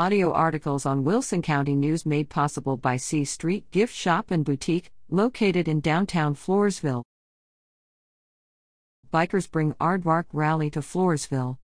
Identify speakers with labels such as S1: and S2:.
S1: Audio articles on Wilson County News made possible by C Street Gift Shop and Boutique, located in downtown Floresville. Bikers bring Aardvark rally to Floresville.